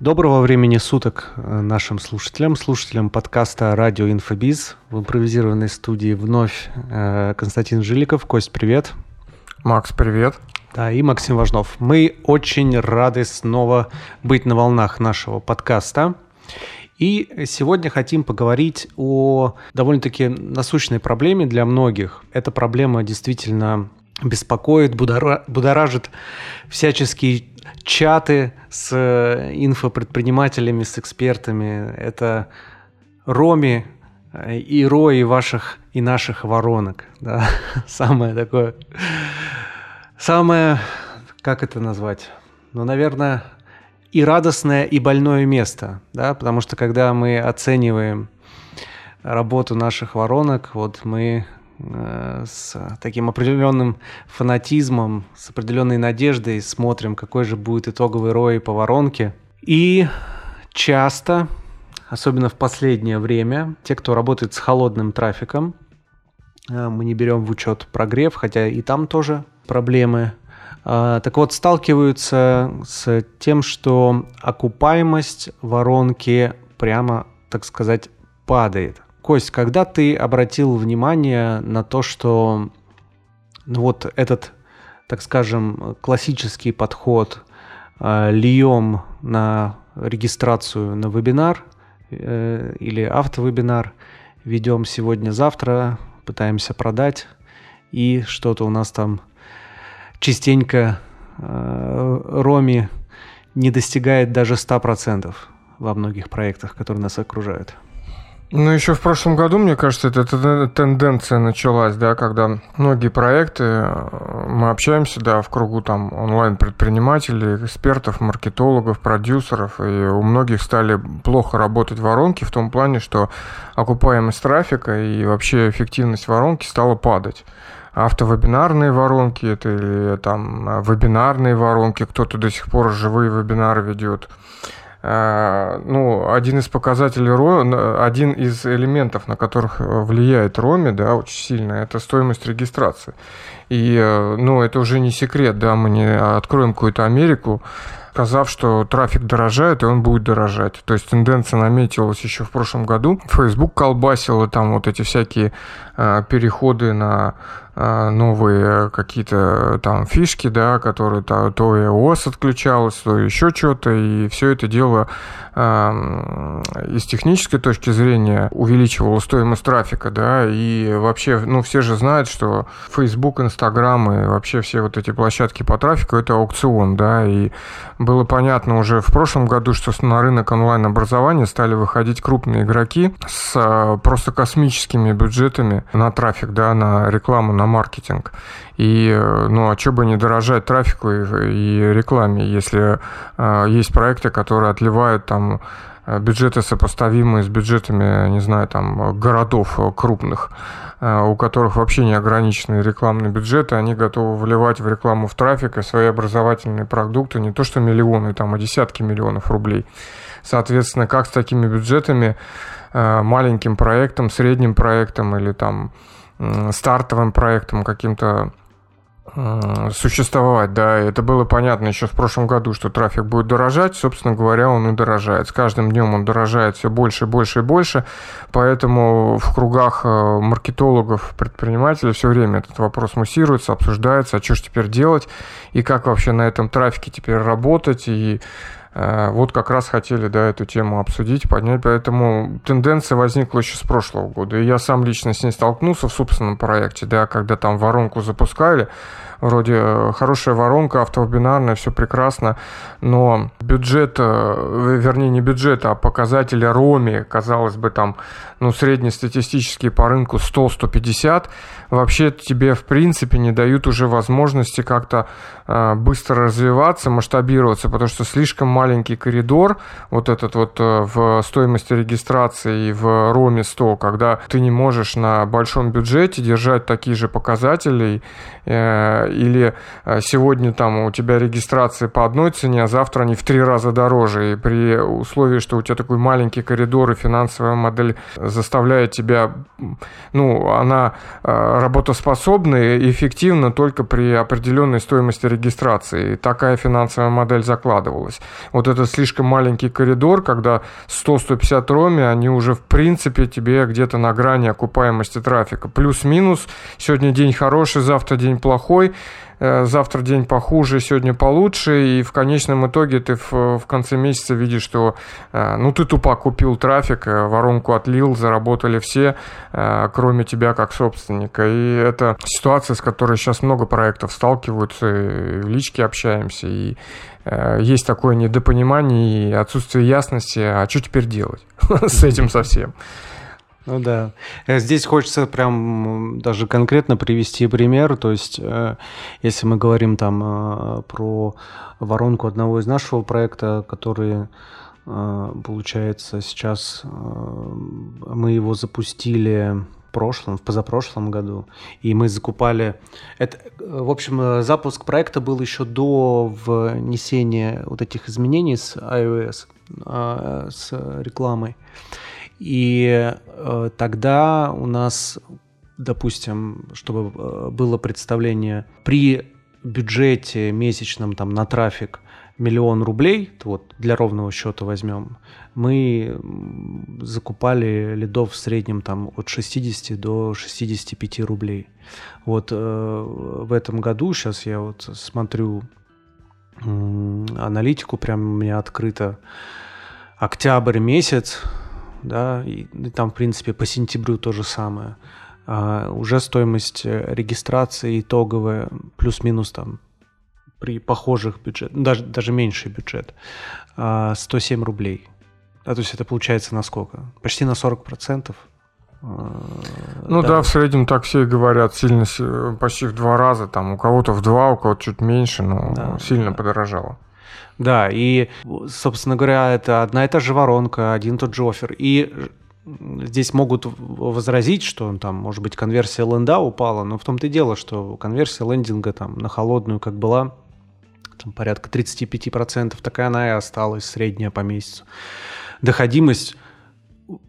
Доброго времени суток э, нашим слушателям, слушателям подкаста «Радио Инфобиз». В импровизированной студии вновь э, Константин Жиликов. Кость, привет. Макс, привет. Да, и Максим Важнов. Мы очень рады снова быть на волнах нашего подкаста. И сегодня хотим поговорить о довольно-таки насущной проблеме для многих. Эта проблема действительно беспокоит, будоражит всяческие чаты с э, инфопредпринимателями, с экспертами. Это Роми э, и рои ваших и наших воронок. Да? Самое такое... Самое... Как это назвать? Ну, наверное, и радостное, и больное место. Да? Потому что когда мы оцениваем работу наших воронок, вот мы с таким определенным фанатизмом, с определенной надеждой смотрим, какой же будет итоговый рой по воронке. И часто, особенно в последнее время, те, кто работает с холодным трафиком, э, мы не берем в учет прогрев, хотя и там тоже проблемы. Э, так вот, сталкиваются с тем, что окупаемость воронки прямо, так сказать, падает – Кость, когда ты обратил внимание на то, что ну, вот этот, так скажем, классический подход э, льем на регистрацию на вебинар э, или автовебинар, ведем сегодня-завтра, пытаемся продать, и что-то у нас там частенько э, Роми не достигает даже 100% во многих проектах, которые нас окружают. Ну, еще в прошлом году, мне кажется, эта тенденция началась, да, когда многие проекты, э, мы общаемся, да, в кругу там онлайн-предпринимателей, экспертов, маркетологов, продюсеров, и у многих стали плохо работать воронки в том плане, что окупаемость трафика и вообще эффективность воронки стала падать автовебинарные воронки, это или там вебинарные воронки, кто-то до сих пор живые вебинары ведет. Э, ну, один из показателей один из элементов, на которых влияет ROMI, да, очень сильно, это стоимость регистрации. И, э, ну, это уже не секрет, да, мы не откроем какую-то Америку, сказав, что трафик дорожает, и он будет дорожать. То есть тенденция наметилась еще в прошлом году. Facebook и там вот эти всякие э, переходы на а, новые какие-то там фишки, да, которые то, то iOS отключалось, то еще что-то, и все это дело э, из технической точки зрения увеличивало стоимость трафика, да, и вообще, ну, все же знают, что Facebook, Instagram и вообще все вот эти площадки по трафику это аукцион, да, и было понятно уже в прошлом году, что на рынок онлайн-образования стали выходить крупные игроки с а, просто космическими бюджетами на трафик, да, на рекламу, на маркетинг. И, э, ну, а что бы не дорожать трафику и, и рекламе, если э, есть проекты, которые отливают там э, бюджеты сопоставимые с бюджетами, не знаю, там, городов крупных, э, у которых вообще не ограниченные рекламные бюджеты, они готовы вливать в рекламу в трафик и свои образовательные продукты не то что миллионы, там, а десятки миллионов рублей. Соответственно, как с такими бюджетами маленьким проектом, средним проектом или там стартовым проектом каким-то существовать, да, это было понятно еще в прошлом году, что трафик будет дорожать, собственно говоря, он и дорожает. С каждым днем он дорожает все больше и больше и больше, поэтому в кругах э, маркетологов, предпринимателей все время этот вопрос муссируется, обсуждается, а что же теперь делать, и как вообще на этом трафике теперь работать, и вот как раз хотели да, эту тему обсудить, поднять. Поэтому тенденция возникла еще с прошлого года. И я сам лично с ней столкнулся в собственном проекте, да, когда там воронку запускали. Вроде э, хорошая воронка, автовебинарная, все прекрасно, но бюджет, э, вернее не бюджет, а показатели Роми, казалось бы, там, ну, среднестатистические по рынку 100-150, вообще тебе в принципе не дают уже возможности как-то э, быстро развиваться, масштабироваться, потому что слишком маленький коридор, вот этот вот э, в стоимости регистрации в Роме 100, когда ты не можешь на большом бюджете держать такие же показатели, э, или э, сегодня там у тебя регистрации по одной цене, а завтра они в три раза дороже. И при условии, что у тебя такой маленький коридор и финансовая модель заставляет тебя, ну, она работоспособна и эффективна только при определенной стоимости регистрации. И такая финансовая модель закладывалась. Вот это слишком маленький коридор, когда 100-150 роми, они уже в принципе тебе где-то на грани окупаемости трафика. Плюс-минус, сегодня день хороший, завтра день плохой, завтра день похуже, сегодня получше, и в конечном итоге ты в, в конце месяца видишь, что э, ну ты тупо купил трафик, э, воронку отлил, заработали все, кроме тебя как собственника. И это ситуация, с которой сейчас много проектов сталкиваются, в личке общаемся, и есть такое недопонимание и отсутствие ясности, а что теперь делать с этим совсем. Ну да. Э, здесь хочется прям даже конкретно привести пример. То есть, э, если мы говорим там э, про воронку одного из нашего проекта, который получается сейчас мы его запустили в прошлом, в позапрошлом году, и мы закупали... Это, в общем, запуск проекта был еще до внесения вот этих изменений с iOS, с рекламой. И э, тогда у нас, допустим, чтобы э, было представление при бюджете месячном там на трафик миллион рублей, вот для ровного счета возьмем, мы закупали лидов в среднем там от 60 до 65 рублей. Вот э, в этом году, сейчас я вот смотрю э, аналитику, прям у меня открыто октябрь месяц, да, и, и там, в принципе, по сентябрю то же самое. А, уже стоимость э, регистрации итоговая плюс-минус там при похожих бюджетах, ну, даже, даже меньший бюджет, 107 а, рублей. А, то есть это получается на сколько? Почти на 40%. А, ну да. да, в среднем так все и говорят, сильно, почти в два раза, там у кого-то в два, у кого-то чуть меньше, но да, сильно да. подорожало. Да, и, собственно говоря, это одна и та же воронка, один тот же офер. И здесь могут возразить, что там, может быть, конверсия ленда упала, но в том-то и дело, что конверсия лендинга там на холодную как была, там порядка 35%, такая она и осталась, средняя по месяцу. Доходимость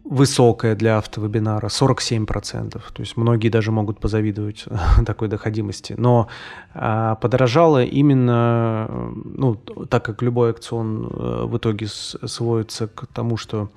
высокая для автовебинара, 47%. То есть многие даже могут позавидовать такой доходимости. Но а, подорожало именно, ну, так как любой акцион э, в итоге сводится к тому, что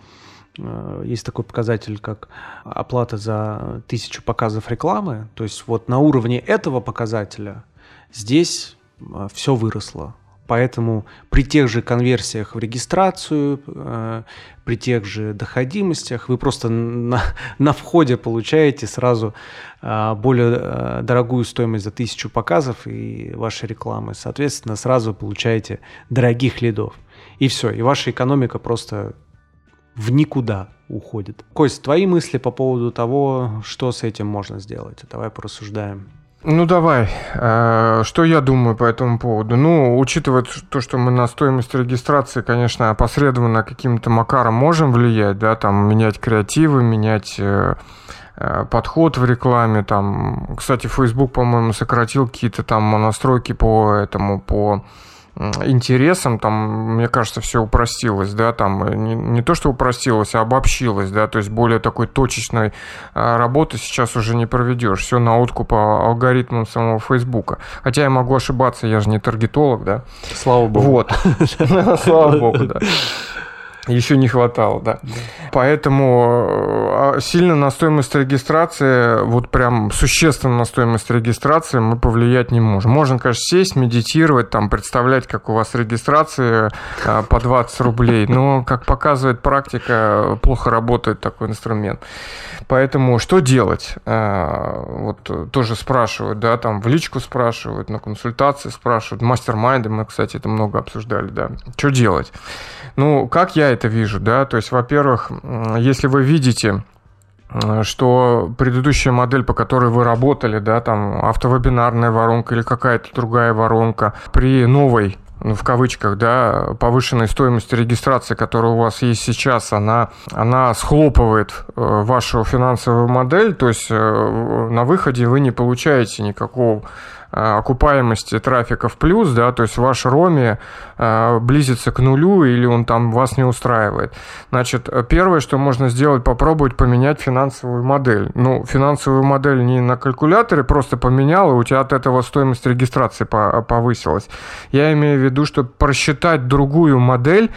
э, есть такой показатель, как оплата за тысячу показов рекламы. То есть вот на уровне этого показателя здесь э, все выросло. Поэтому при тех же конверсиях в регистрацию, э, при тех же доходимостях вы просто на, на входе получаете сразу э, более э, дорогую стоимость за тысячу показов и вашей рекламы. Соответственно, сразу получаете дорогих лидов. И все, и ваша экономика просто в никуда уходит. Кость, твои мысли по поводу того, что с этим можно сделать? Давай порассуждаем. Ну давай, э, что я думаю по этому поводу? Ну, учитывая то, что мы на стоимость регистрации, конечно, опосредованно каким-то макаром можем влиять, да, там менять креативы, менять э, э, подход в рекламе, там, кстати, Facebook, по-моему, сократил какие-то там настройки по этому, по интересам, там, мне кажется, все упростилось, да, там э, не, не то, что упростилось, а обобщилось, да, то есть более такой точечной а, работы сейчас уже не проведешь, все на откуп по алгоритмам самого Фейсбука. Хотя я могу ошибаться, я же не таргетолог, да. Слава богу. Вот. Слава богу, да. Еще не хватало, да. да. Поэтому а, сильно на стоимость регистрации, вот прям существенно на стоимость регистрации мы повлиять не можем. Можно, конечно, сесть, медитировать, там, представлять, как у вас регистрации а, по 20 рублей, но, как показывает практика, плохо работает такой инструмент. Поэтому что делать? А, вот тоже спрашивают, да, там в личку спрашивают, на консультации спрашивают, мастер-майнды мы, кстати, это много обсуждали, да. Что делать? Ну, как я это вижу, да, то есть, во-первых, если вы видите, что предыдущая модель, по которой вы работали, да, там автовебинарная воронка или какая-то другая воронка, при новой ну, в кавычках, да, повышенной стоимости регистрации, которая у вас есть сейчас, она, она схлопывает э, вашу финансовую модель, то есть э, на выходе вы не получаете никакого окупаемости трафика в плюс, да, то есть ваш роми близится к нулю или он там вас не устраивает. Значит, первое, что можно сделать, попробовать поменять финансовую модель. Ну, финансовую модель не на калькуляторе просто поменял, и у тебя от этого стоимость регистрации повысилась. Я имею в виду, что просчитать другую модель,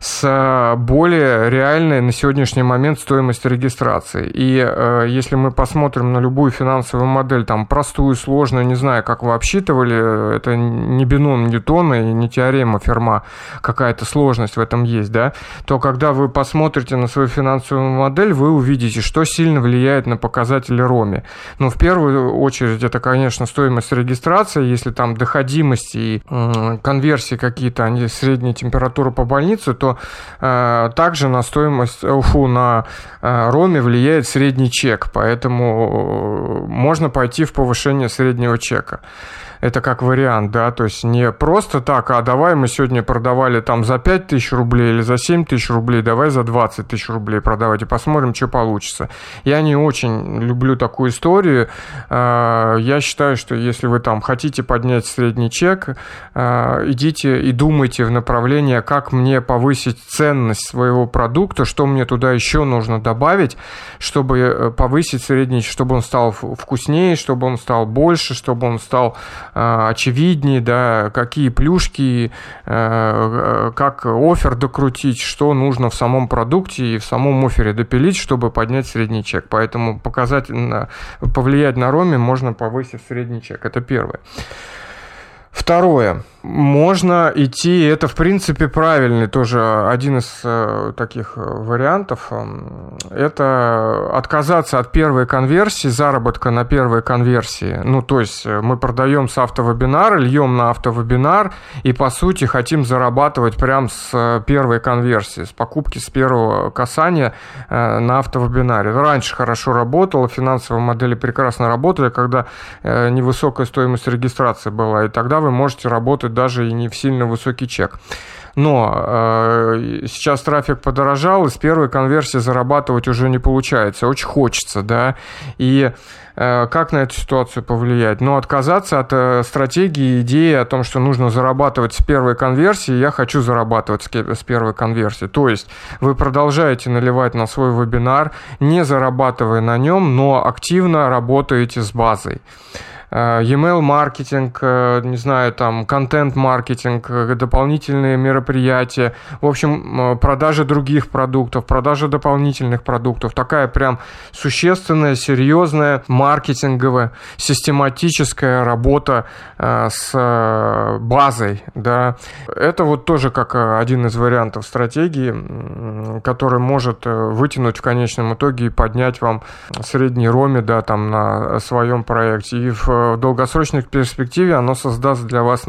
с э, более реальной на сегодняшний момент стоимостью регистрации. И э, если мы посмотрим на любую финансовую модель, там простую, сложную, не знаю, как вы обсчитывали, это не бином Ньютона и не теорема Ферма, какая-то сложность в этом есть, да, то когда вы посмотрите на свою финансовую модель, вы увидите, что сильно влияет на показатели РОМИ. Ну, в первую очередь, это, конечно, стоимость регистрации, если там доходимость и э, конверсии какие-то, они средняя температура по больнице, то э, также на стоимость, э, фу, на э, роме влияет средний чек, поэтому э, можно пойти в повышение среднего чека это как вариант, да, то есть не просто так, а давай мы сегодня продавали там за 5 тысяч рублей или за 7 тысяч рублей, давай за 20 тысяч рублей продавать и посмотрим, что получится. Я не очень люблю такую историю. А, я считаю, что если вы там хотите поднять средний чек, а, идите и думайте в направлении, как мне повысить ценность своего продукта, что мне туда еще нужно добавить, чтобы э, повысить средний, чтобы он стал вкуснее, чтобы он стал больше, чтобы он стал очевиднее, да, какие плюшки, э, как офер докрутить, что нужно в самом продукте и в самом офере допилить, чтобы поднять средний чек. Поэтому показать, повлиять на роме можно повысив средний чек. Это первое. Второе. Можно идти, это в принципе правильный тоже один из э, таких э, вариантов, э, это отказаться от первой конверсии, заработка на первой конверсии. Ну, то есть э, мы продаем с автовебинара, льем на автовебинар и по сути хотим зарабатывать прям с э, первой конверсии, с покупки с первого касания э, на автовебинаре. Раньше хорошо работало, финансовые модели прекрасно работали, когда э, невысокая стоимость регистрации была, и тогда вы можете работать даже и не в сильно высокий чек. Но э, сейчас трафик подорожал, и с первой конверсии зарабатывать уже не получается. Очень хочется, да. И э, как на эту ситуацию повлиять? Ну, отказаться от э, стратегии, идеи о том, что нужно зарабатывать с первой конверсии, я хочу зарабатывать с, с первой конверсии. То есть вы продолжаете наливать на свой вебинар, не зарабатывая на нем, но активно работаете с базой. Э, e-mail маркетинг, э, не знаю, там, контент-маркетинг, э, дополнительные мероприятия, в общем, продажа других продуктов, продажа дополнительных продуктов. Такая прям существенная, серьезная, маркетинговая, систематическая работа с базой, да. Это вот тоже как один из вариантов стратегии, который может вытянуть в конечном итоге и поднять вам средний роми, да, там на своем проекте. И в в долгосрочной перспективе оно создаст для вас,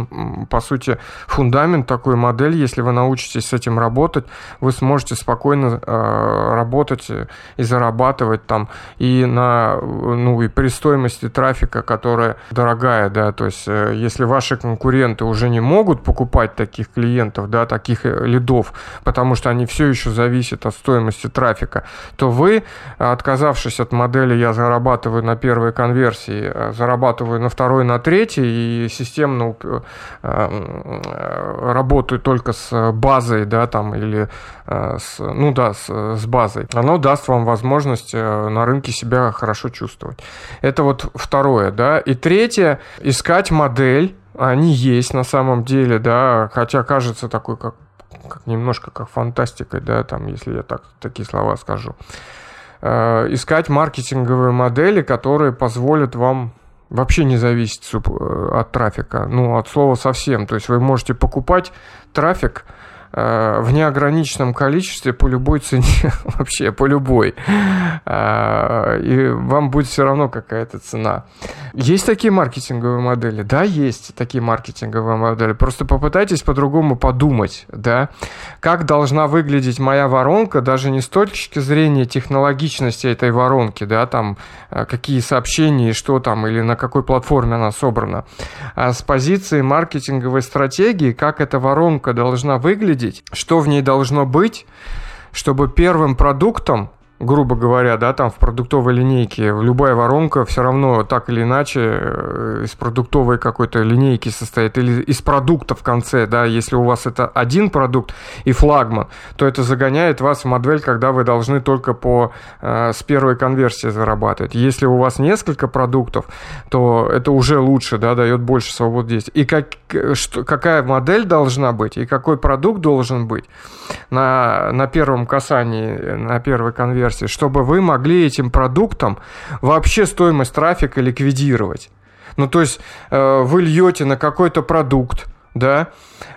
по сути, фундамент, такую модель. Если вы научитесь с этим работать, вы сможете спокойно э, работать и зарабатывать там и на, ну, и при стоимости трафика, которая дорогая, да, то есть э, если ваши конкуренты уже не могут покупать таких клиентов, да, таких э, лидов, потому что они все еще зависят от стоимости трафика, то вы, отказавшись от модели «я зарабатываю на первой конверсии», э, зарабатываю на второй, на третий, и системно э, э, работаю только с базой, да, там, или э, с, ну да, с, с базой, оно даст вам возможность на рынке себя хорошо чувствовать. Это вот второе, да. И третье, искать модель, они есть на самом деле, да, хотя кажется такой, как, как немножко как фантастикой, да, там, если я так, такие слова скажу искать маркетинговые модели, которые позволят вам вообще не зависит э, от трафика. Ну, от слова совсем. То есть вы можете покупать трафик, в неограниченном количестве по любой цене, вообще по любой. Э, и вам будет все равно какая-то цена. Есть такие маркетинговые модели? Да, есть такие маркетинговые модели. Просто попытайтесь по-другому подумать, да, как должна выглядеть моя воронка, даже не с точки зрения технологичности этой воронки, да, там, э, какие сообщения что там, или на какой платформе она собрана, а с позиции маркетинговой стратегии, как эта воронка должна выглядеть, что в ней должно быть, чтобы первым продуктом грубо говоря, да, там в продуктовой линейке любая воронка все равно так или иначе э, из продуктовой какой-то линейки состоит или из продукта в конце, да, если у вас это один продукт и флагман, то это загоняет вас в модель, когда вы должны только по э, с первой конверсии зарабатывать. Если у вас несколько продуктов, то это уже лучше, да, дает больше свободы действий. И как, что, какая модель должна быть и какой продукт должен быть на, на первом касании, на первой конверсии версии, чтобы вы могли этим продуктом вообще стоимость трафика ликвидировать. Ну, то есть э, вы льете на какой-то продукт, да,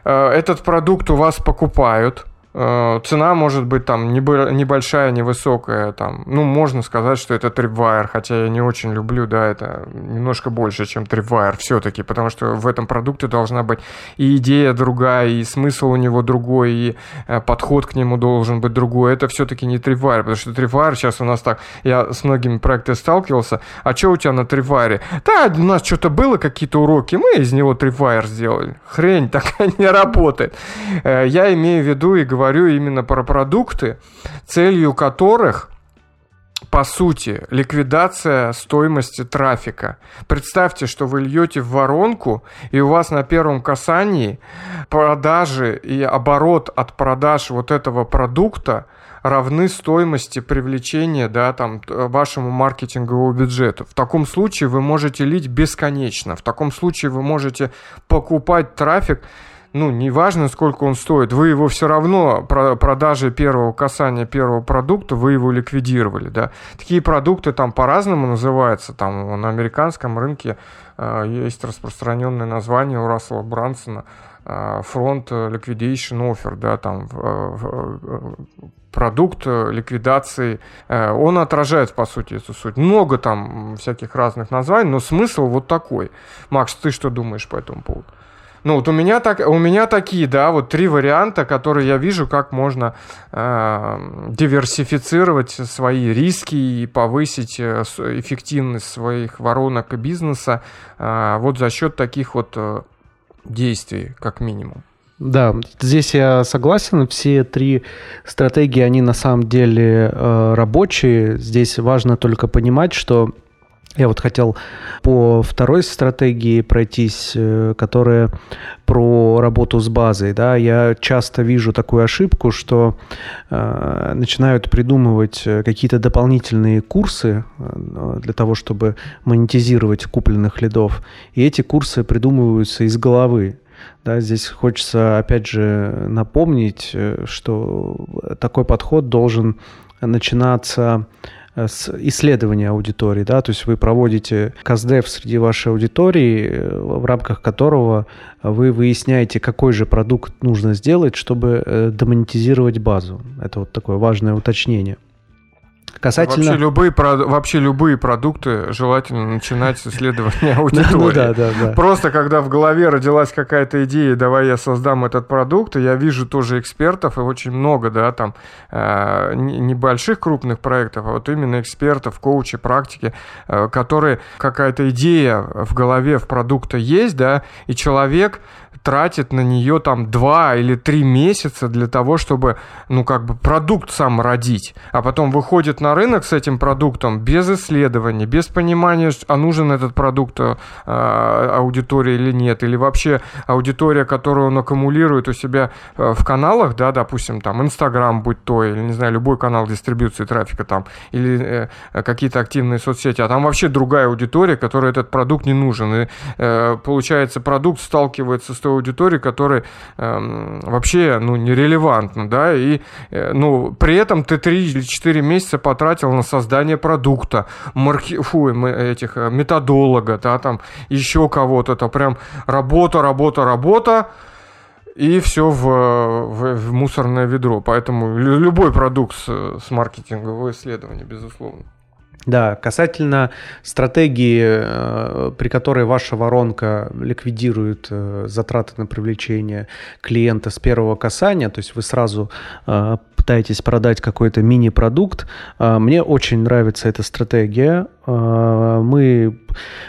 э, этот продукт у вас покупают – цена может быть там небольшая, невысокая, там, ну, можно сказать, что это Tripwire, хотя я не очень люблю, да, это немножко больше, чем Tripwire все-таки, потому что в этом продукте должна быть и идея другая, и смысл у него другой, и э, подход к нему должен быть другой. Это все-таки не Tripwire, потому что Tripwire сейчас у нас так, я с многими проектами сталкивался, а что у тебя на Tripwire? Да, у нас что-то было, какие-то уроки, мы из него Tripwire сделали. Хрень такая не работает. Э, я имею в виду и говорю говорю именно про продукты, целью которых по сути, ликвидация стоимости трафика. Представьте, что вы льете в воронку, и у вас на первом касании продажи и оборот от продаж вот этого продукта равны стоимости привлечения да, там, вашему маркетинговому бюджету. В таком случае вы можете лить бесконечно. В таком случае вы можете покупать трафик ну, неважно, сколько он стоит, вы его все равно, продажи первого касания первого продукта, вы его ликвидировали, да. Такие продукты там по-разному называются, там на американском рынке э, есть распространенное название у Рассела Брансона э, фронт liquidation offer, да, там э, продукт ликвидации, э, он отражает, по сути, эту суть. Много там всяких разных названий, но смысл вот такой. Макс, ты что думаешь по этому поводу? Ну, вот у меня, так, у меня такие, да, вот три варианта, которые я вижу, как можно э, диверсифицировать свои риски и повысить э, эффективность своих воронок и бизнеса э, вот за счет таких вот э, действий, как минимум. Да, здесь я согласен. Все три стратегии, они на самом деле э, рабочие. Здесь важно только понимать, что я вот хотел по второй стратегии пройтись, э, которая про работу с базой. Да, я часто вижу такую ошибку, что э, начинают придумывать э, какие-то дополнительные курсы э, для того, чтобы монетизировать купленных лидов. И эти курсы придумываются из головы. Да, здесь хочется, опять же, напомнить, что такой подход должен начинаться Э, исследования аудитории, да, то есть вы проводите каздев среди вашей аудитории, э, в рамках которого вы выясняете, какой же продукт нужно сделать, чтобы э, демонетизировать базу. Это вот такое важное уточнение. Касательно... Вообще любые, вообще любые продукты желательно начинать с исследования аудитории. Да, да, да. Просто когда в голове родилась какая-то идея, давай я создам этот продукт, и я вижу тоже экспертов, и очень много, да, там, э, небольших крупных проектов, а вот именно экспертов, коучи, практики, э, которые какая-то идея в голове в продукта есть, да, и человек тратит на нее там два или три месяца для того, чтобы, ну, как бы продукт сам родить, а потом выходит на рынок с этим продуктом без исследований, без понимания, а нужен этот продукт э, аудитории или нет, или вообще аудитория, которую он аккумулирует у себя э, в каналах, да, допустим, там, Инстаграм, будь то, или, не знаю, любой канал дистрибуции трафика там, или э, какие-то активные соцсети, а там вообще другая аудитория, которой этот продукт не нужен, и э, получается, продукт сталкивается с той аудитории, которая э, вообще ну, нерелевантна, да, и э, ну, при этом ты 3 или 4 месяца потратил на создание продукта, марки... Фу, этих э, методолога, да, там еще кого-то, это прям работа, работа, работа, и все в, в, в мусорное ведро. Поэтому любой продукт с, с маркетингового исследования, безусловно. Да, касательно стратегии, э, при которой ваша воронка ликвидирует э, затраты на привлечение клиента с первого касания, то есть вы сразу э, пытаетесь продать какой-то мини-продукт. А, мне очень нравится эта стратегия. А, мы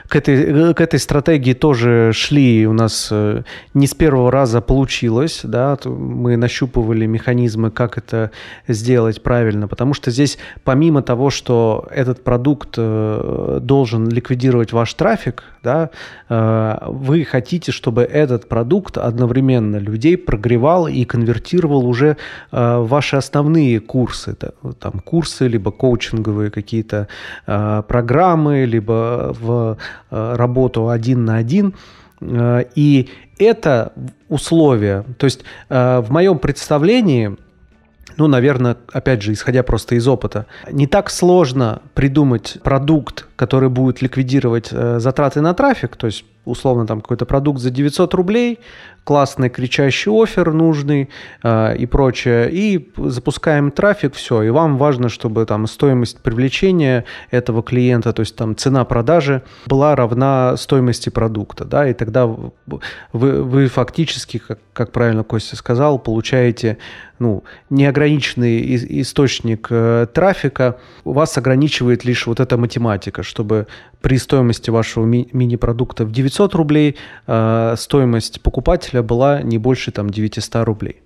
к этой, к этой стратегии тоже шли, у нас э, не с первого раза получилось, да, мы нащупывали механизмы, как это сделать правильно, потому что здесь помимо того, что этот продукт э, должен ликвидировать ваш трафик, да, э, вы хотите, чтобы этот продукт одновременно людей прогревал и конвертировал уже в ваши основные курсы, там курсы, либо коучинговые какие-то программы, программы, либо в э, работу один на один. Э, и это условие, то есть э, в моем представлении, ну, наверное, опять же, исходя просто из опыта, не так сложно придумать продукт, который будет ликвидировать затраты на трафик, то есть условно там какой-то продукт за 900 рублей, классный кричащий офер нужный э, и прочее, и запускаем трафик, все, и вам важно, чтобы там стоимость привлечения этого клиента, то есть там цена продажи была равна стоимости продукта, да, и тогда вы, вы фактически, как, как правильно Костя сказал, получаете ну, неограниченный источник э, трафика, вас ограничивает лишь вот эта математика, чтобы при стоимости вашего ми- мини-продукта в 900 рублей э, стоимость покупателя была не больше там 900 рублей.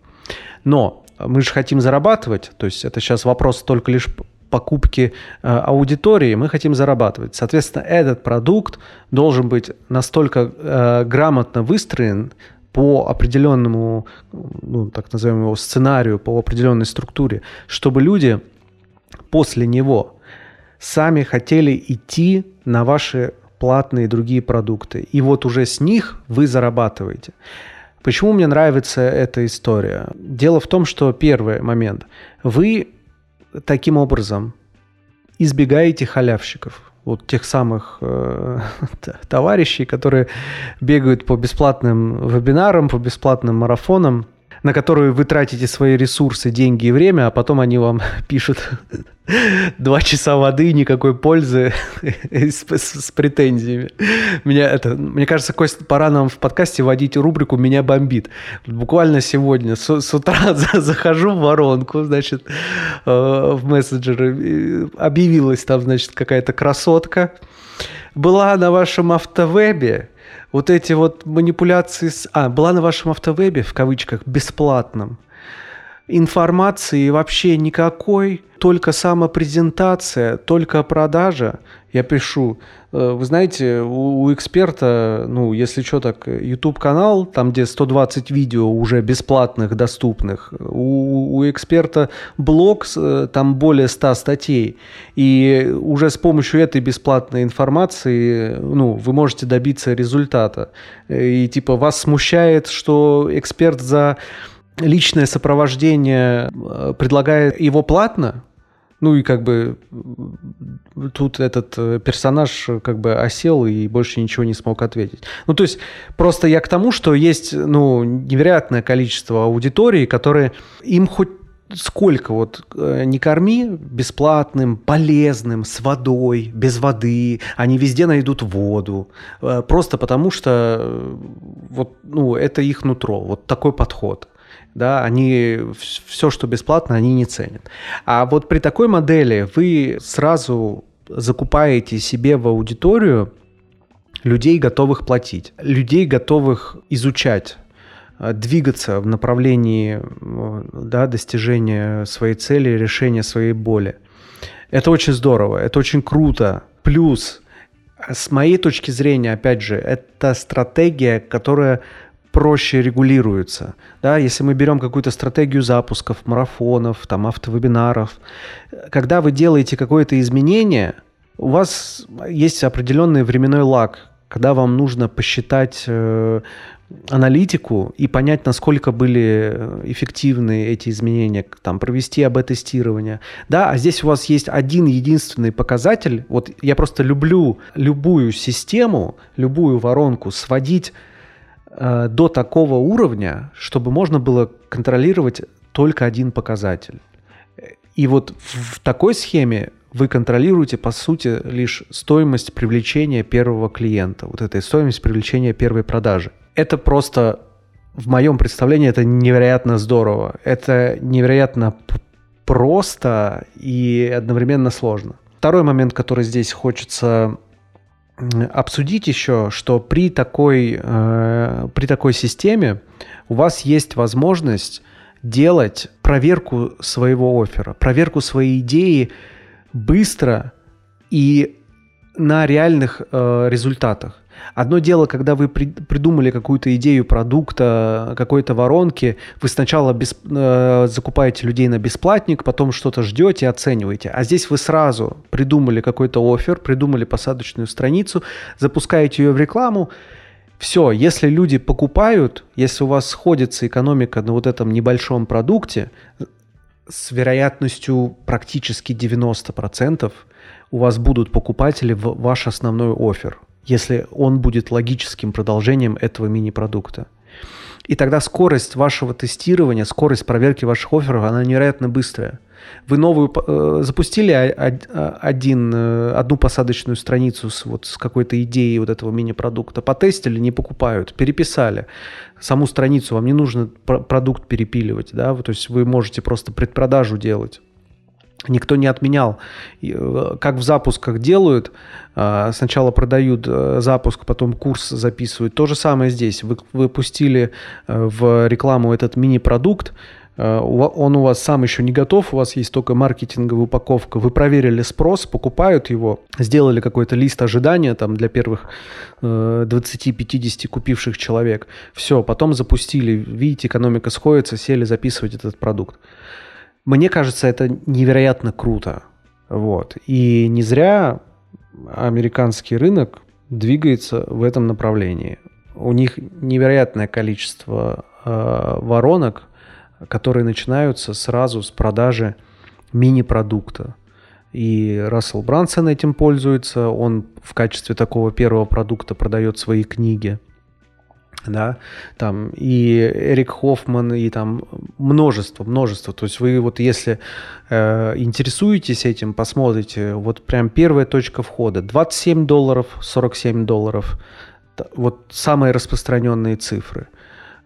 Но мы же хотим зарабатывать, то есть это сейчас вопрос только лишь покупки э, аудитории, мы хотим зарабатывать. Соответственно, этот продукт должен быть настолько э, грамотно выстроен, по определенному, ну, так назовем его, сценарию, по определенной структуре, чтобы люди после него сами хотели идти на ваши платные другие продукты. И вот уже с них вы зарабатываете. Почему мне нравится эта история? Дело в том, что первый момент. Вы таким образом избегаете халявщиков вот тех самых э, товарищей, которые бегают по бесплатным вебинарам, по бесплатным марафонам, на которые вы тратите свои ресурсы, деньги и время, а потом они вам пишут два часа воды, никакой пользы с, с, с претензиями. Меня это, мне кажется, Костя, пора нам в подкасте вводить рубрику «Меня бомбит». Буквально сегодня с, с утра захожу в воронку, значит, э, в мессенджеры, объявилась там, значит, какая-то красотка, была на вашем автовебе, вот эти вот манипуляции с... А, была на вашем автовебе, в кавычках, бесплатном. Информации вообще никакой, только самопрезентация, только продажа. Я пишу, э, вы знаете, у, у эксперта, ну, если что, так, YouTube-канал, там, где 120 видео уже бесплатных, доступных. У, у эксперта блог, э, там более 100 статей. И уже с помощью этой бесплатной информации, ну, вы можете добиться результата. И, типа, вас смущает, что эксперт за личное сопровождение э, предлагает его платно, ну и как бы тут этот э, персонаж как бы осел и больше ничего не смог ответить. Ну то есть просто я к тому, что есть ну невероятное количество аудитории, которые им хоть сколько вот э, не корми бесплатным, полезным, с водой, без воды, они везде найдут воду, просто потому что вот, ну, это их нутро, вот такой подход да, они все, что бесплатно, они не ценят. А вот при такой модели вы сразу закупаете себе в аудиторию людей, готовых платить, людей, готовых изучать э, двигаться в направлении э, да, достижения своей цели, решения своей боли. Это очень здорово, это очень круто. Плюс, с моей точки зрения, опять же, это стратегия, которая проще регулируется. Да, если мы берем какую-то стратегию запусков, марафонов, там, автовебинаров, когда вы делаете какое-то изменение, у вас есть определенный временной лаг, когда вам нужно посчитать э, аналитику и понять, насколько были эффективны эти изменения, там, провести АБ-тестирование. Да, а здесь у вас есть один единственный показатель. Вот я просто люблю любую систему, любую воронку сводить Э, до такого уровня, чтобы можно было контролировать только один показатель. И вот в такой схеме вы контролируете, по сути, лишь стоимость привлечения первого клиента, вот этой стоимость привлечения первой продажи. Это просто, в моем представлении, это невероятно здорово. Это невероятно просто и одновременно сложно. Второй момент, который здесь хочется обсудить еще, что при такой, э, при такой системе у вас есть возможность делать проверку своего оффера, проверку своей идеи быстро и на реальных э, результатах. Одно дело, когда вы при, придумали какую-то идею продукта, какой-то воронки, вы сначала без, э, закупаете людей на бесплатник, потом что-то ждете, оцениваете. А здесь вы сразу придумали какой-то офер, придумали посадочную страницу, запускаете ее в рекламу, все, если люди покупают, если у вас сходится экономика на вот этом небольшом продукте, с вероятностью практически 90% у вас будут покупатели в ваш основной офер, если он будет логическим продолжением этого мини-продукта. И тогда скорость вашего тестирования, скорость проверки ваших офферов, она невероятно быстрая. Вы новую э, запустили один, э, одну посадочную страницу с, вот, с какой-то идеей вот этого мини-продукта, потестили, не покупают, переписали. Саму страницу вам не нужно продукт перепиливать, да, то есть вы можете просто предпродажу делать. Никто не отменял. Э, как в запусках делают, э, сначала продают э, запуск, потом курс записывают. То же самое здесь. Вы выпустили в рекламу этот мини-продукт, он у вас сам еще не готов, у вас есть только маркетинговая упаковка, вы проверили спрос, покупают его, сделали какой-то лист ожидания там для первых 20-50 купивших человек. Все, потом запустили, видите, экономика сходится, сели записывать этот продукт. Мне кажется, это невероятно круто. Вот. И не зря американский рынок двигается в этом направлении. У них невероятное количество э, воронок, которые начинаются сразу с продажи мини-продукта. И Рассел Брансон этим пользуется. Он в качестве такого первого продукта продает свои книги да, там и Эрик Хоффман, и там множество, множество. То есть вы вот если э, интересуетесь этим, посмотрите, вот прям первая точка входа, 27 долларов, 47 долларов, вот самые распространенные цифры –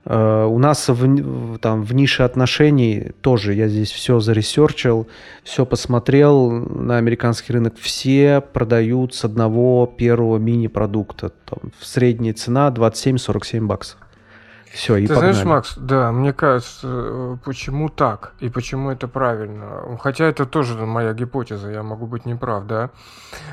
у нас в, там, в нише отношений тоже я здесь все заресерчил, все посмотрел на американский рынок. Все продают с одного первого мини-продукта. Там, средняя цена 27-47 баксов. Все, и Ты погнали. знаешь, Макс, да, мне кажется, э, почему так и почему это правильно. Хотя это тоже моя гипотеза, я могу быть неправ, да.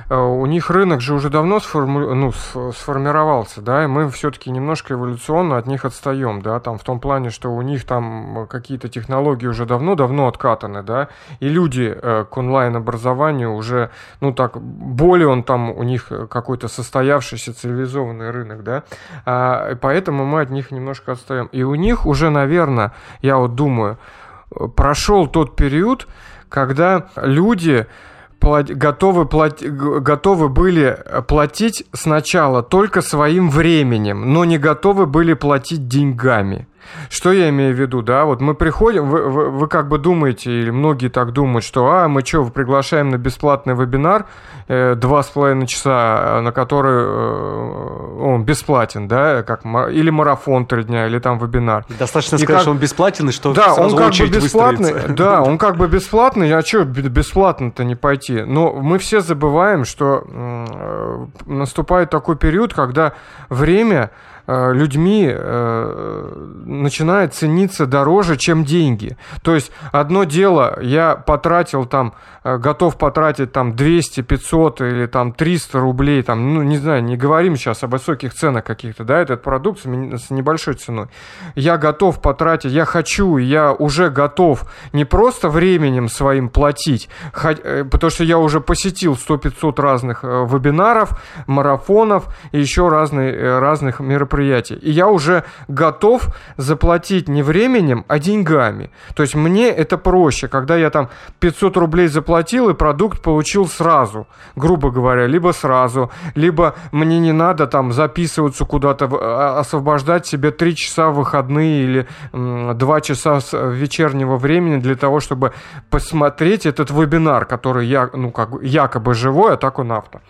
Э, у них рынок же уже давно сформу... ну, сформировался, да, и мы все-таки немножко эволюционно от них отстаем, да, там в том плане, что у них там какие-то технологии уже давно-давно откатаны, да, и люди э, к онлайн-образованию уже, ну так, более он там у них какой-то состоявшийся цивилизованный рынок, да, а, поэтому мы от них немножко отстаем. И у них уже, наверное, я вот думаю, прошел тот период, когда люди готовы, плати, готовы были платить сначала только своим временем, но не готовы были платить деньгами. Что я имею в виду, да? Вот мы приходим, вы, вы, вы как бы думаете, или многие так думают, что, а, мы что, приглашаем на бесплатный вебинар, э, два с половиной часа, на который э, он бесплатен, да, как, или марафон три дня, или там вебинар. Достаточно и сказать, как, что он бесплатен, и что да, он как бы бесплатный, да, он как бы бесплатный, а что бесплатно-то не пойти? Но мы все забываем, что э, наступает такой период, когда время людьми э, начинает цениться дороже, чем деньги. То есть одно дело, я потратил там, э, готов потратить там 200, 500 или там 300 рублей, там, ну не знаю, не говорим сейчас о высоких ценах каких-то, да, этот продукт с небольшой ценой. Я готов потратить, я хочу, я уже готов не просто временем своим платить, потому что я уже посетил 100-500 разных вебинаров, марафонов и еще разные, разных мероприятий мероприятий. И я уже готов заплатить не временем, а деньгами. То есть мне это проще, когда я там 500 рублей заплатил и продукт получил сразу, грубо говоря, либо сразу, либо мне не надо там записываться куда-то, а, освобождать себе 3 часа выходные или 2 часа вечернего времени для того, чтобы посмотреть этот вебинар, который я, ну, как якобы живой, а так он авто.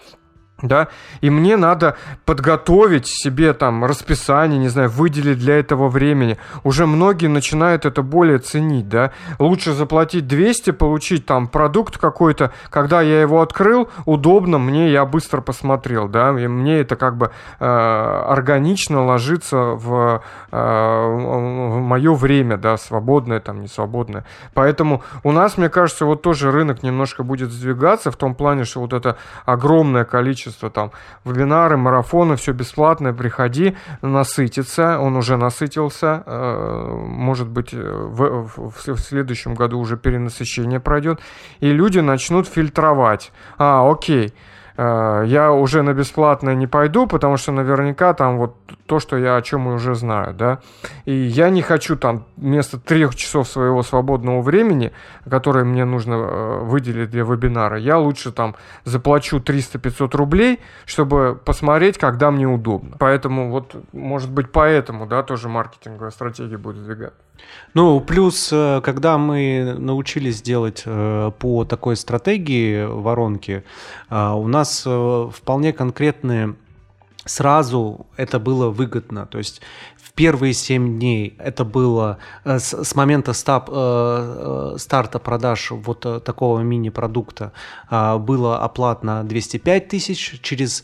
Да, и мне надо подготовить себе там расписание, не знаю, выделить для этого времени. Уже многие начинают это более ценить, да. Лучше заплатить 200, получить там продукт какой-то, когда я его открыл, удобно мне, я быстро посмотрел, да, и мне это как бы э, органично ложится в, э, в мое время, да, свободное там, не свободное. Поэтому у нас, мне кажется, вот тоже рынок немножко будет сдвигаться в том плане, что вот это огромное количество количество там вебинары, марафоны, все бесплатное, приходи, насытиться, он уже насытился, э, может быть, в, в, в следующем году уже перенасыщение пройдет, и люди начнут фильтровать. А, окей, Э, я уже на бесплатное не пойду, потому что наверняка там вот то, что я о чем уже знаю, да. И я не хочу там вместо трех часов своего свободного времени, которое мне нужно э, выделить для вебинара, я лучше там заплачу 300-500 рублей, чтобы посмотреть, когда мне удобно. Поэтому вот, может быть, поэтому, да, тоже маркетинговая стратегия будет двигаться. Ну, плюс, э, когда мы научились делать э, по такой стратегии воронки, э, у нас вполне конкретные сразу это было выгодно. То есть в первые 7 дней это было с, с момента стап, э, старта продаж вот такого мини-продукта э, было оплатно 205 тысяч. Через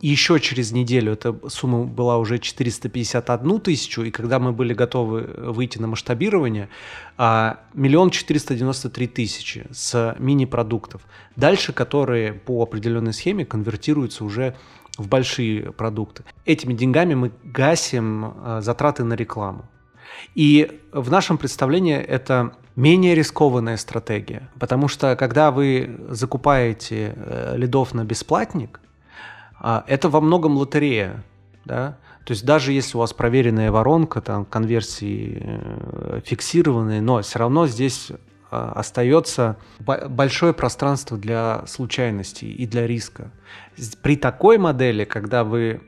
еще через неделю эта сумма была уже 451 тысячу, и когда мы были готовы выйти на масштабирование, а, миллион четыреста девяносто три тысячи с мини-продуктов. Дальше, которые по определенной схеме конвертируются уже в большие продукты. Этими деньгами мы гасим а, затраты на рекламу. И в нашем представлении это менее рискованная стратегия, потому что когда вы закупаете э, лидов на бесплатник, это во многом лотерея, да, то есть даже если у вас проверенная воронка, там конверсии э, фиксированные, но все равно здесь а, остается большое пространство для случайностей и для риска. При такой модели, когда вы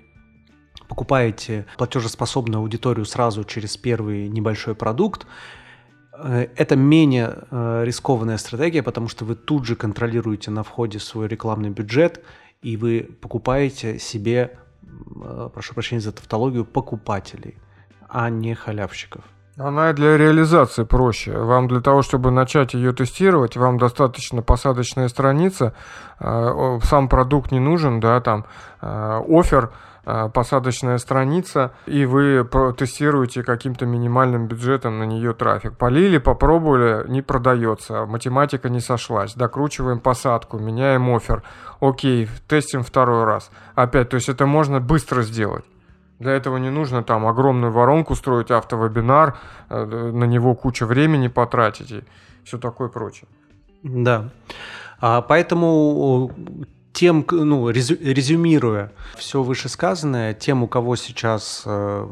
покупаете платежеспособную аудиторию сразу через первый небольшой продукт, э, это менее э, рискованная стратегия, потому что вы тут же контролируете на входе свой рекламный бюджет и вы покупаете себе, э, прошу прощения за тавтологию, покупателей, а не халявщиков. Она для реализации проще. Вам для того, чтобы начать ее тестировать, вам достаточно посадочная страница, э, сам продукт не нужен, да, там э, офер, Э, посадочная страница, и вы тестируете каким-то минимальным бюджетом на нее трафик. Полили, попробовали, не продается, математика не сошлась, докручиваем посадку, меняем офер, окей, тестим второй раз. Опять, то есть это можно быстро сделать. Для этого не нужно там огромную воронку строить, автовебинар, э, на него куча времени потратить и все такое прочее. Да. А, поэтому тем, ну, резю, резюмируя все вышесказанное, тем, у кого сейчас э,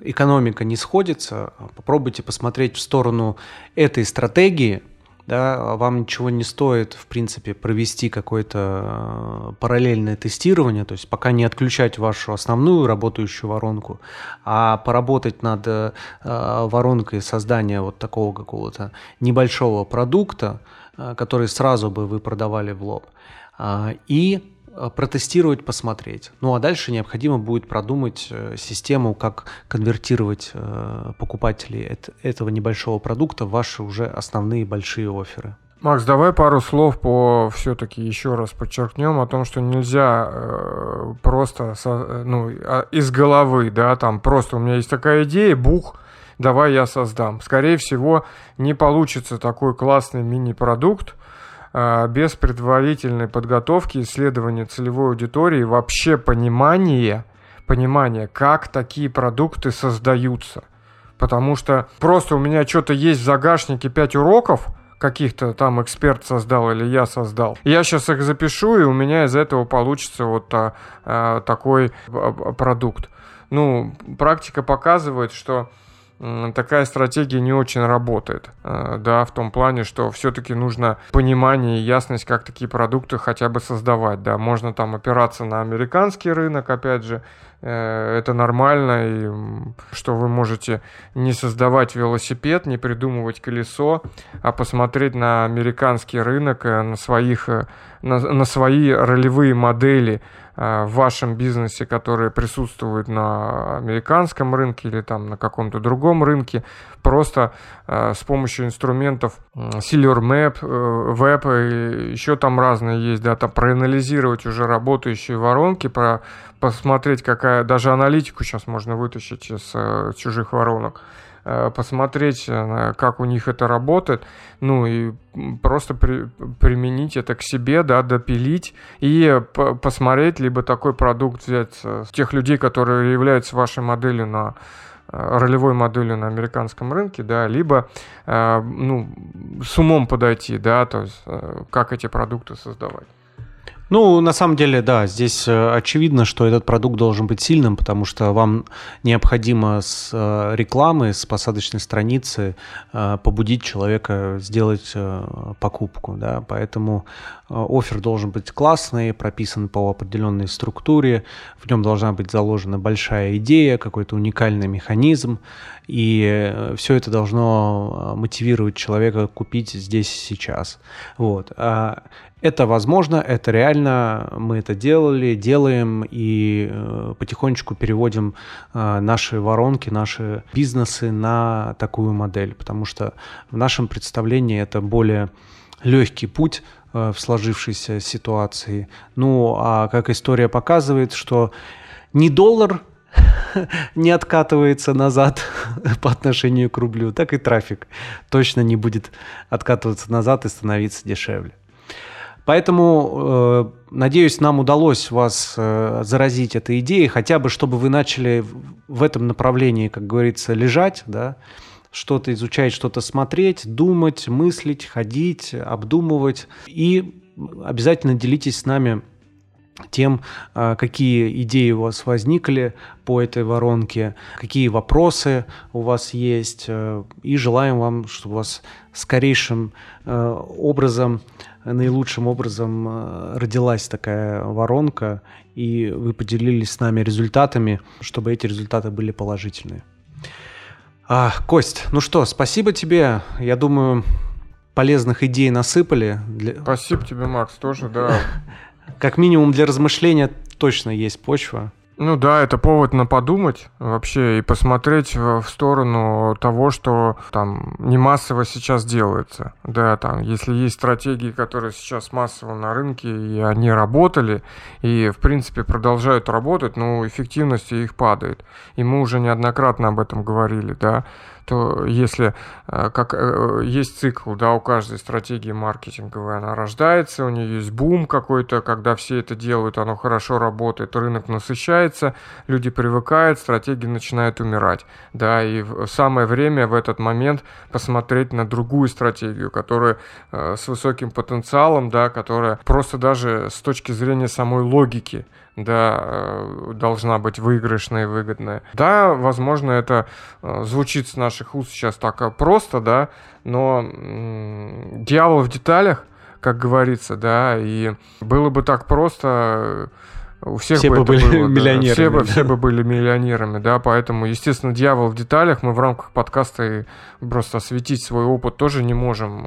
экономика не сходится, попробуйте посмотреть в сторону этой стратегии, да, вам ничего не стоит, в принципе, провести какое-то э, параллельное тестирование, то есть пока не отключать вашу основную работающую воронку, а поработать над э, воронкой создания вот такого какого-то небольшого продукта, который сразу бы вы продавали в лоб. А, и а, протестировать, посмотреть. Ну а дальше необходимо будет продумать э, систему, как конвертировать э, покупателей этого небольшого продукта в ваши уже основные большие оферы. Макс, давай пару слов по все-таки еще раз подчеркнем о том, что нельзя э, просто со, ну, а, из головы, да, там просто у меня есть такая идея, бух, давай я создам. Скорее всего, не получится такой классный мини-продукт, а, без предварительной подготовки, исследования целевой аудитории, вообще понимания, понимания, как такие продукты создаются. Потому что просто у меня что-то есть в загашнике 5 уроков, каких-то там эксперт создал или я создал. Я сейчас их запишу, и у меня из этого получится вот а, а, такой а, продукт. Ну, практика показывает, что такая стратегия не очень работает, э, да, в том плане, что все-таки нужно понимание и ясность, как такие продукты хотя бы создавать, да, можно там опираться на американский рынок, опять же, э, это нормально, и что вы можете не создавать велосипед, не придумывать колесо, а посмотреть на американский рынок, э, на, своих, на, на свои ролевые модели, в вашем бизнесе, которые присутствуют на американском рынке или там на каком-то другом рынке, просто э, с помощью инструментов Silver Map, э, Web, и еще там разные есть, да, там проанализировать уже работающие воронки, про, посмотреть, какая, даже аналитику сейчас можно вытащить из э, чужих воронок, Э, посмотреть, э, как у них это работает, ну и просто при, применить это к себе, да, допилить и посмотреть, либо такой продукт взять с тех людей, которые являются вашей моделью на э, ролевой моделью на американском рынке, да, либо ну, с умом подойти, да, то есть как эти продукты создавать. Ну, на самом деле, да, здесь э, очевидно, что этот продукт должен быть сильным, потому что вам необходимо с э, рекламы, с посадочной страницы э, побудить человека сделать покупку, да, поэтому офер должен быть классный, прописан по определенной структуре, в нем должна быть заложена большая идея, какой-то уникальный механизм, и все это должно мотивировать человека купить здесь сейчас. Вот. А это возможно, это реально, мы это делали, делаем и э, потихонечку переводим э, наши воронки, наши бизнесы на такую модель, потому что в нашем представлении это более легкий путь э, в сложившейся ситуации. Ну, а как история показывает, что не доллар не откатывается назад по отношению к рублю, так и трафик точно не будет откатываться назад и становиться дешевле. Поэтому, э, надеюсь, нам удалось вас э, заразить этой идеей, хотя бы чтобы вы начали в этом направлении, как говорится, лежать, да, что-то изучать, что-то смотреть, думать, мыслить, ходить, обдумывать. И обязательно делитесь с нами тем, э, какие идеи у вас возникли по этой воронке, какие вопросы у вас есть. И желаем вам, чтобы у вас скорейшим образом наилучшим образом э, родилась такая воронка, и вы поделились с нами результатами, чтобы эти результаты были положительные. А, Кость, ну что, спасибо тебе. Я думаю, полезных идей насыпали. Для... Спасибо тебе, Макс, тоже, да. Как минимум для размышления точно есть почва. Ну да, это повод на подумать вообще и посмотреть в сторону того, что там не массово сейчас делается. Да, там, если есть стратегии, которые сейчас массово на рынке, и они работали, и в принципе продолжают работать, но эффективность их падает. И мы уже неоднократно об этом говорили, да то если э, как э, есть цикл, да, у каждой стратегии маркетинговой, она рождается, у нее есть бум какой-то, когда все это делают, оно хорошо работает, рынок насыщается, люди привыкают, стратегии начинают умирать, да, и самое время в этот момент посмотреть на другую стратегию, которая э, с высоким потенциалом, да, которая просто даже с точки зрения самой логики да, э, должна быть выигрышная и выгодная. Да, возможно, это э, звучит с наших уст сейчас так э, просто, да, но дьявол в деталях, как говорится, да, и было бы так просто, у всех все бы, бы были было, миллионерами. Да, все, бы, все бы были миллионерами, да, поэтому, естественно, дьявол в деталях. Мы в рамках подкаста просто осветить свой опыт тоже не можем.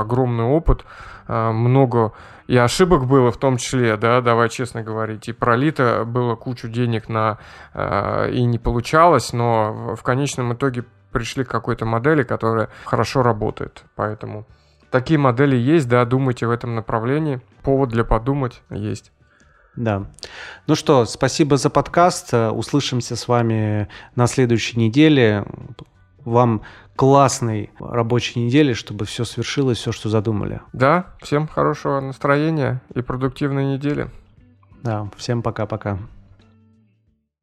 Огромный опыт, много и ошибок было в том числе, да, давай честно говорить, и пролито было кучу денег на э, и не получалось, но в конечном итоге пришли к какой-то модели, которая хорошо работает, поэтому такие модели есть, да, думайте в этом направлении, повод для подумать есть. Да. Ну что, спасибо за подкаст. Услышимся с вами на следующей неделе. Вам классной рабочей недели, чтобы все свершилось, все, что задумали. Да, всем хорошего настроения и продуктивной недели. Да, всем пока-пока.